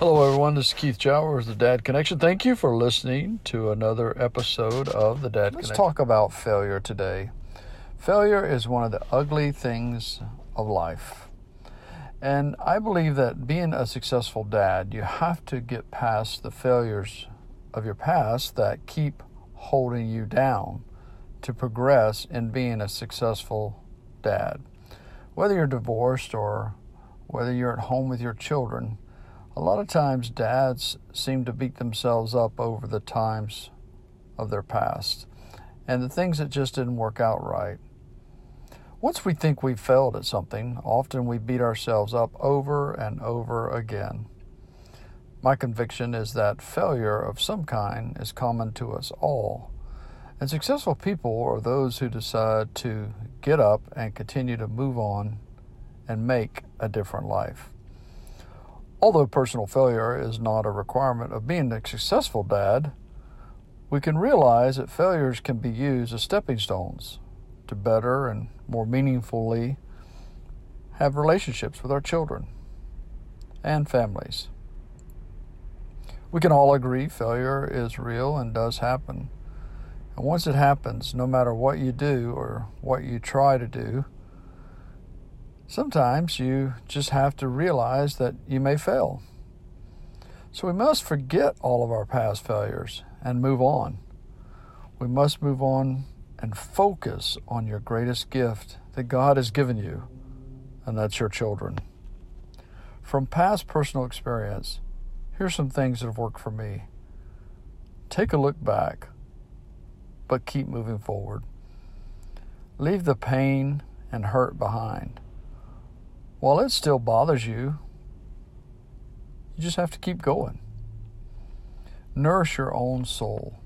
Hello, everyone. This is Keith Jowers, the Dad Connection. Thank you for listening to another episode of the Dad Connection. Let's talk about failure today. Failure is one of the ugly things of life. And I believe that being a successful dad, you have to get past the failures of your past that keep holding you down to progress in being a successful dad. Whether you're divorced or whether you're at home with your children, a lot of times dads seem to beat themselves up over the times of their past and the things that just didn't work out right. Once we think we've failed at something, often we beat ourselves up over and over again. My conviction is that failure of some kind is common to us all. And successful people are those who decide to get up and continue to move on and make a different life. Although personal failure is not a requirement of being a successful dad, we can realize that failures can be used as stepping stones to better and more meaningfully have relationships with our children and families. We can all agree failure is real and does happen. And once it happens, no matter what you do or what you try to do, sometimes you just have to realize that you may fail. So we must forget all of our past failures and move on. We must move on and focus on your greatest gift that God has given you, and that's your children. From past personal experience, here's some things that have worked for me. Take a look back, but keep moving forward. Leave the pain and hurt behind. While it still bothers you, you just have to keep going. Nourish your own soul.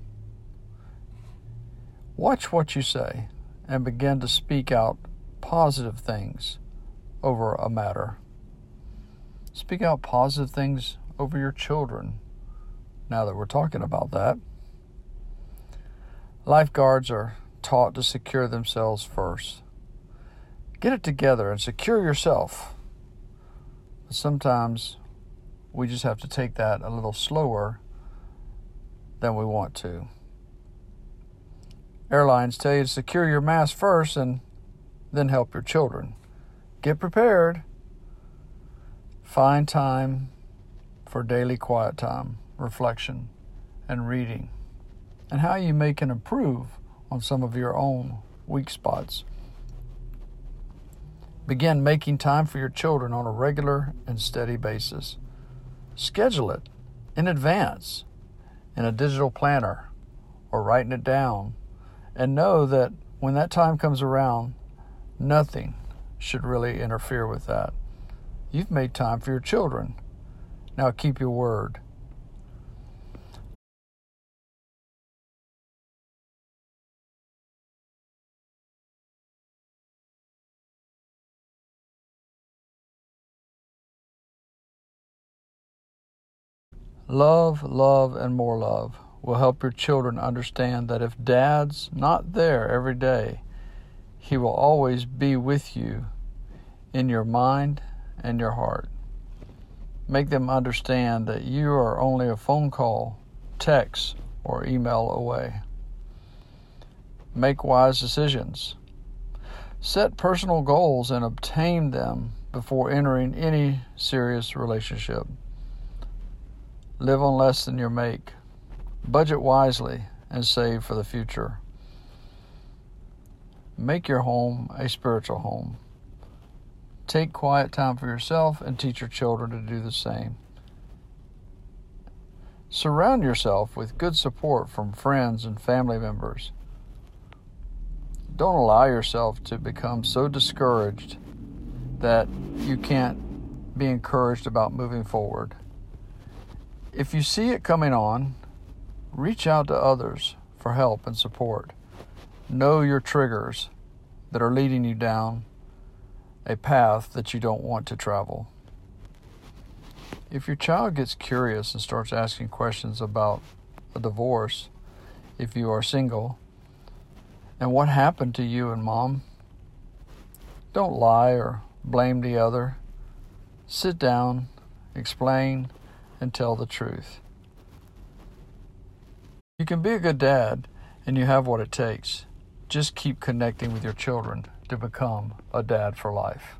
Watch what you say and begin to speak out positive things over a matter. Speak out positive things over your children now that we're talking about that. Lifeguards are taught to secure themselves first. Get it together and secure yourself. But sometimes we just have to take that a little slower than we want to. Airlines tell you to secure your mask first and then help your children. Get prepared. Find time for daily quiet time, reflection, and reading, and how you may can improve on some of your own weak spots. Begin making time for your children on a regular and steady basis. Schedule it in advance in a digital planner or writing it down and know that when that time comes around, nothing should really interfere with that. You've made time for your children. Now keep your word. Love, love, and more love will help your children understand that if dad's not there every day, he will always be with you in your mind and your heart. Make them understand that you are only a phone call, text, or email away. Make wise decisions. Set personal goals and obtain them before entering any serious relationship. Live on less than your make. Budget wisely and save for the future. Make your home a spiritual home. Take quiet time for yourself and teach your children to do the same. Surround yourself with good support from friends and family members. Don't allow yourself to become so discouraged that you can't be encouraged about moving forward. If you see it coming on, reach out to others for help and support. Know your triggers that are leading you down a path that you don't want to travel. If your child gets curious and starts asking questions about a divorce, if you are single, and what happened to you and mom, don't lie or blame the other. Sit down, explain, and tell the truth. You can be a good dad and you have what it takes. Just keep connecting with your children to become a dad for life.